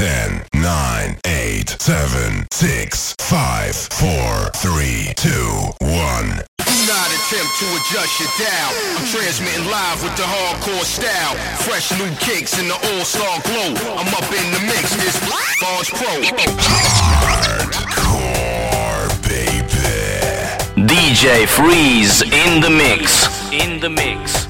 10, 9, 8, 7, 6, 5, 4, 3, 2, 1. Do not attempt to adjust your dial. I'm transmitting live with the hardcore style. Fresh new kicks in the all-star glow. I'm up in the mix. This Barnes Pro. Hardcore, baby. DJ Freeze in the mix. In the mix.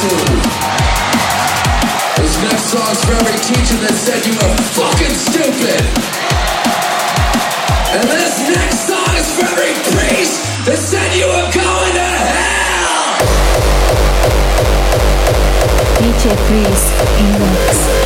Too. This next song's for every teacher that said you were fucking stupid. And this next song is for every priest that said you were going to hell. DJ Freeze in the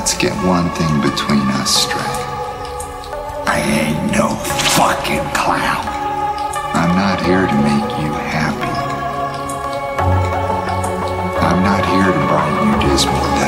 let's get one thing between us straight. I ain't no fucking clown. I'm not here to make you happy. I'm not here to brighten you dismal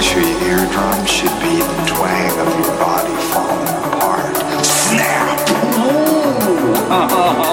your eardrums should be the twang of your body falling apart. Snap! Ooh!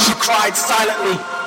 She cried silently.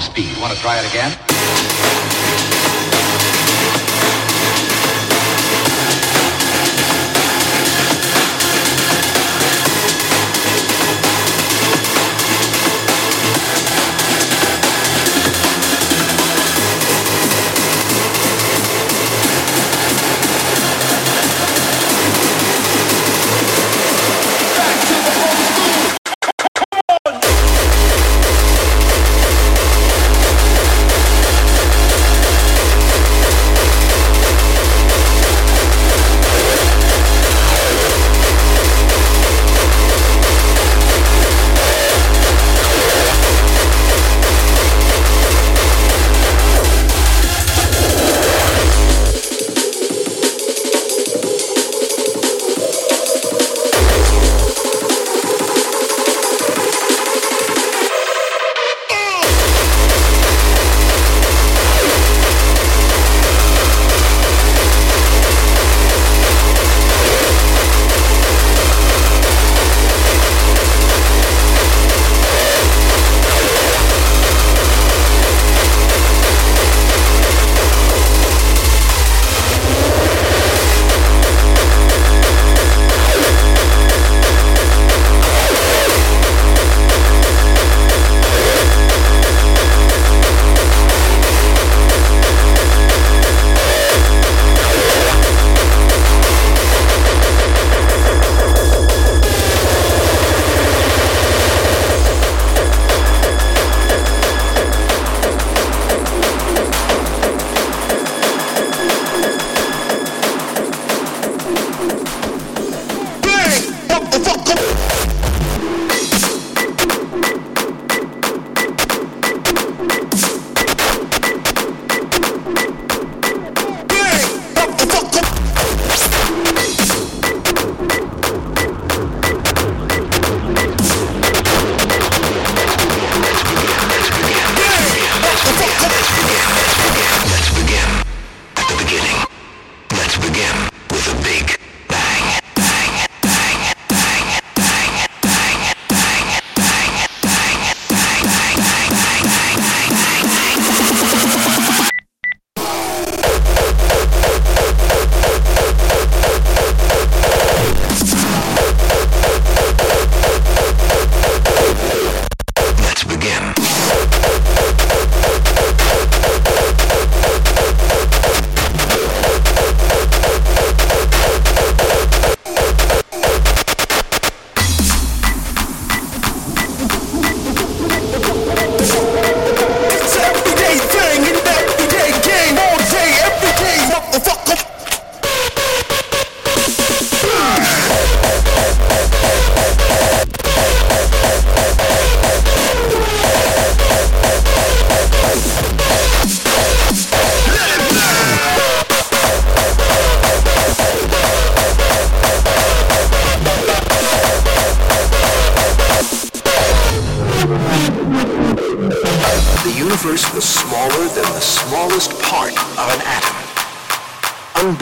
speed. Want to try it again?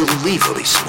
Unbelievably small.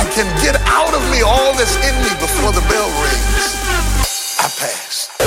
I can get out of me all that's in me before the bell rings. I pass.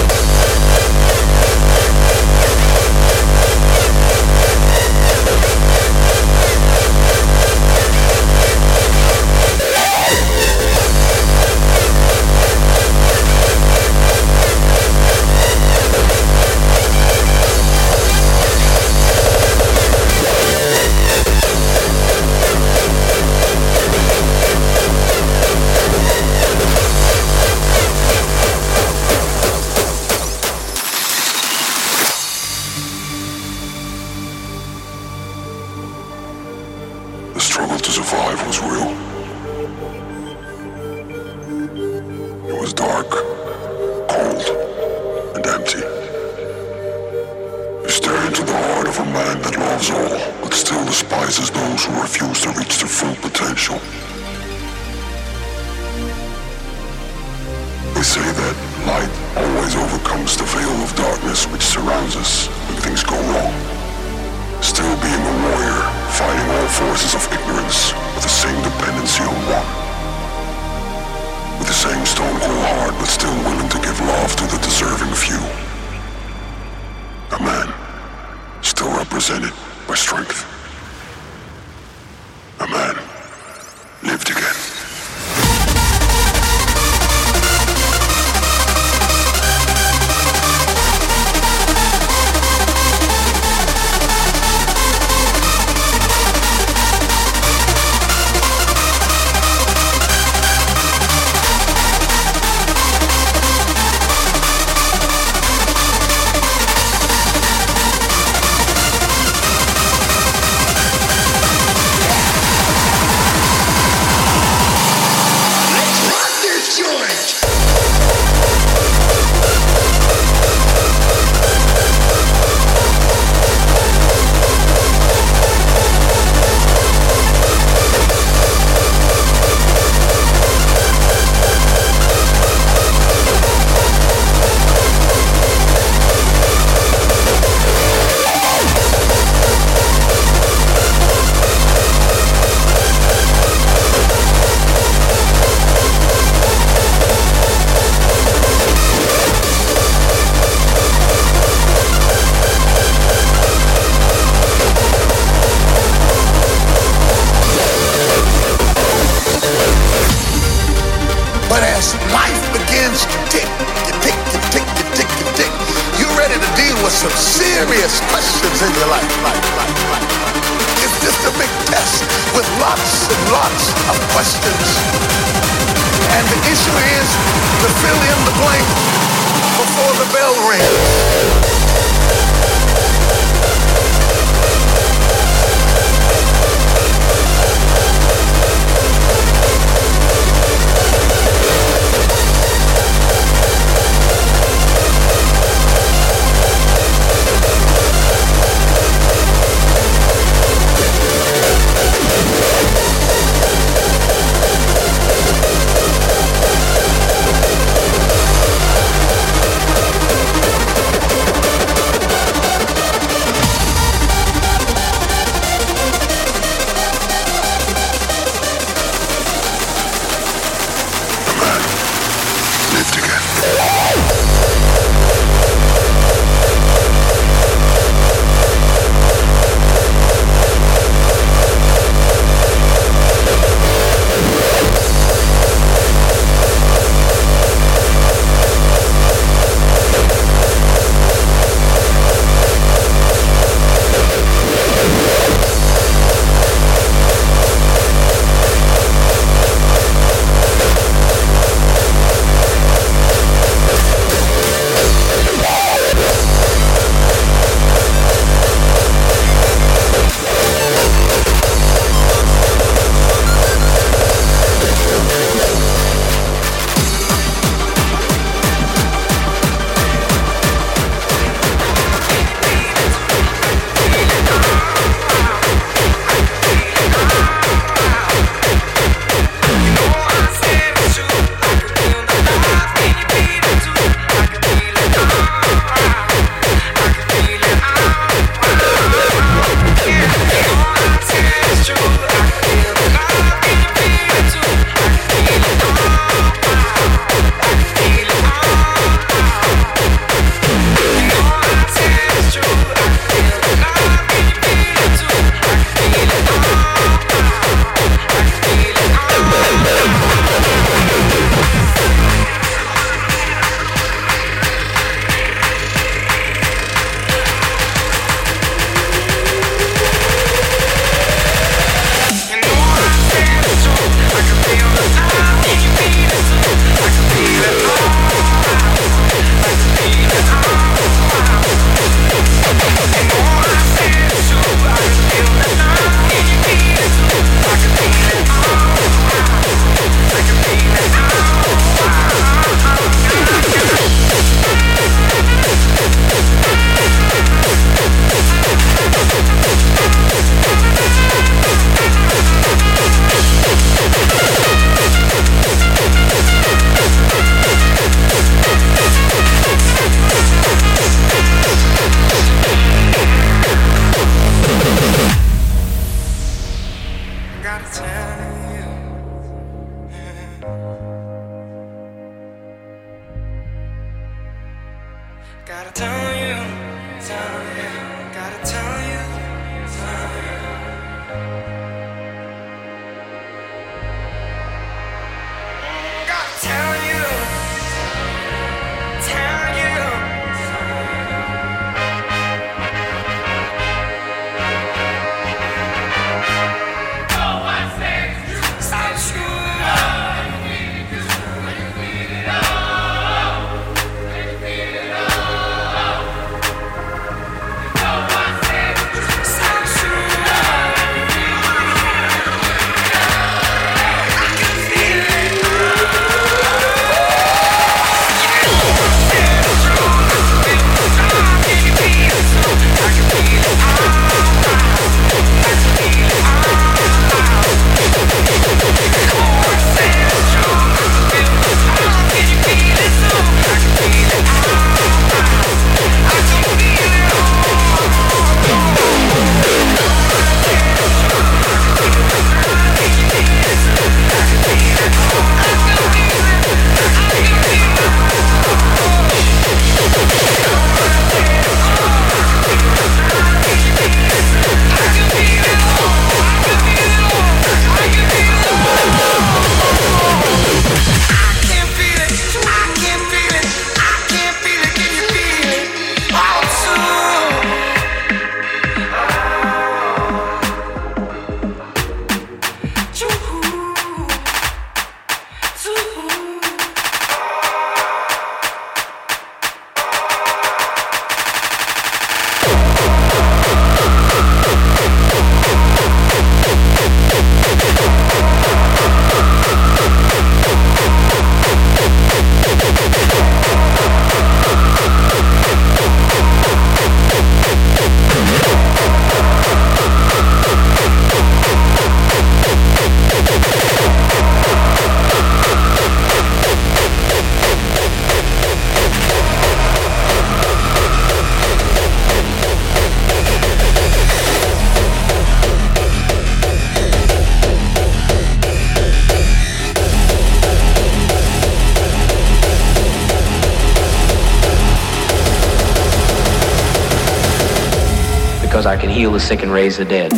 Heal the sick and raise the dead.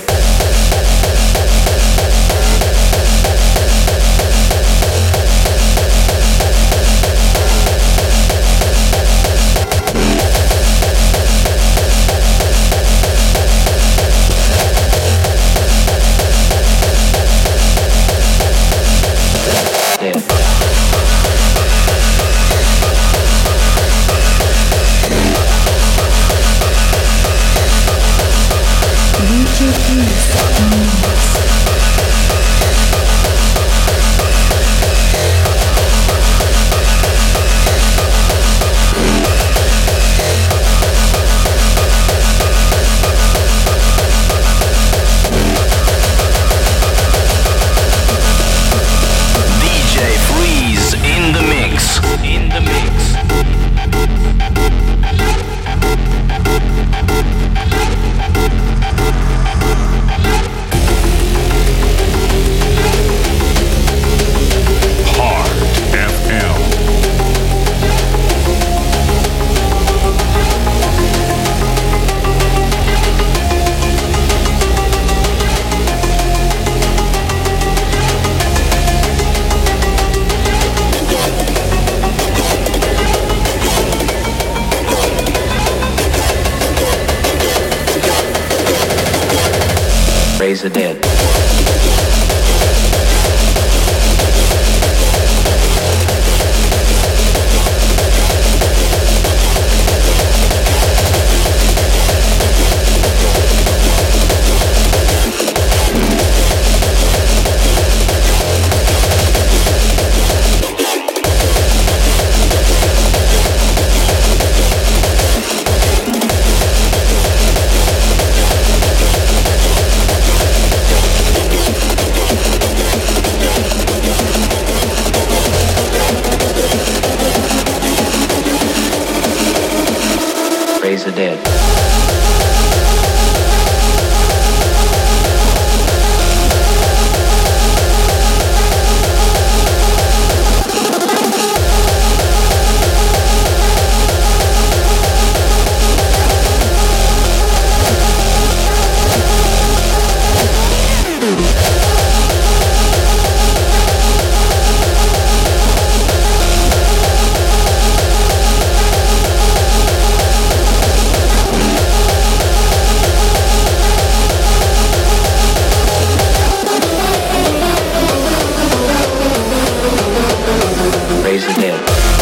always again.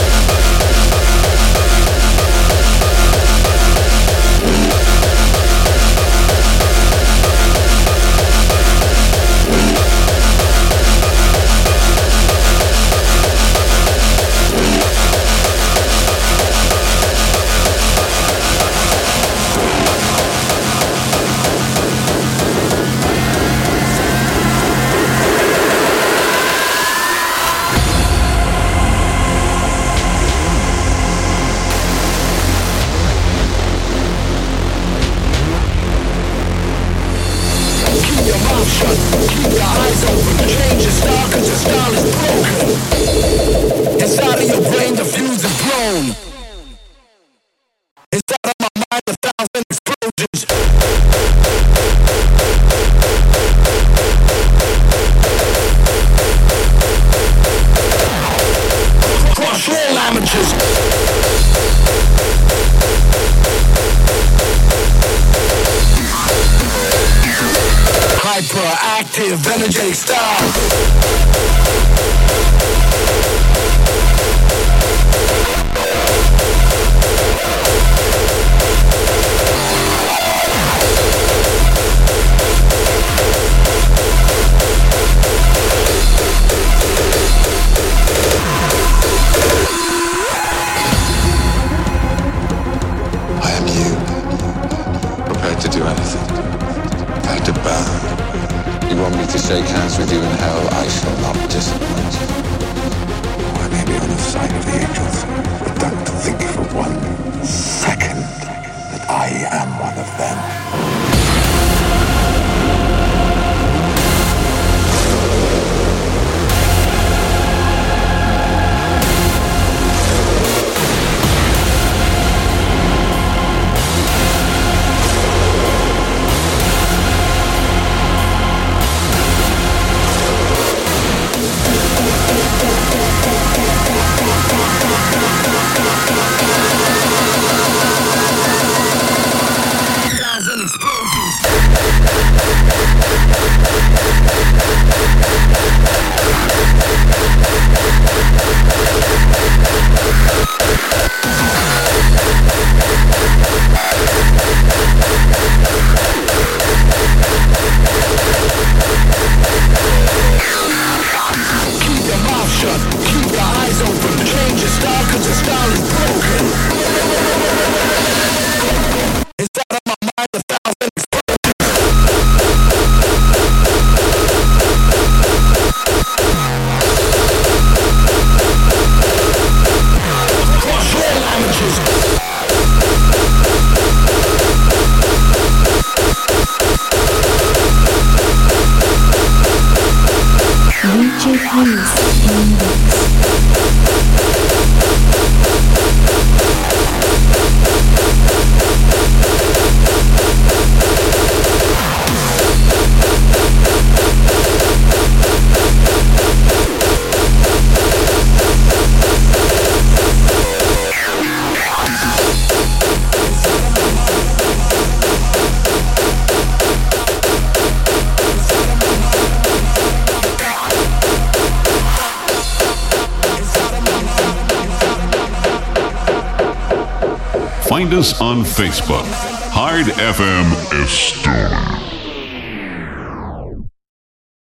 On Facebook. Hard FM.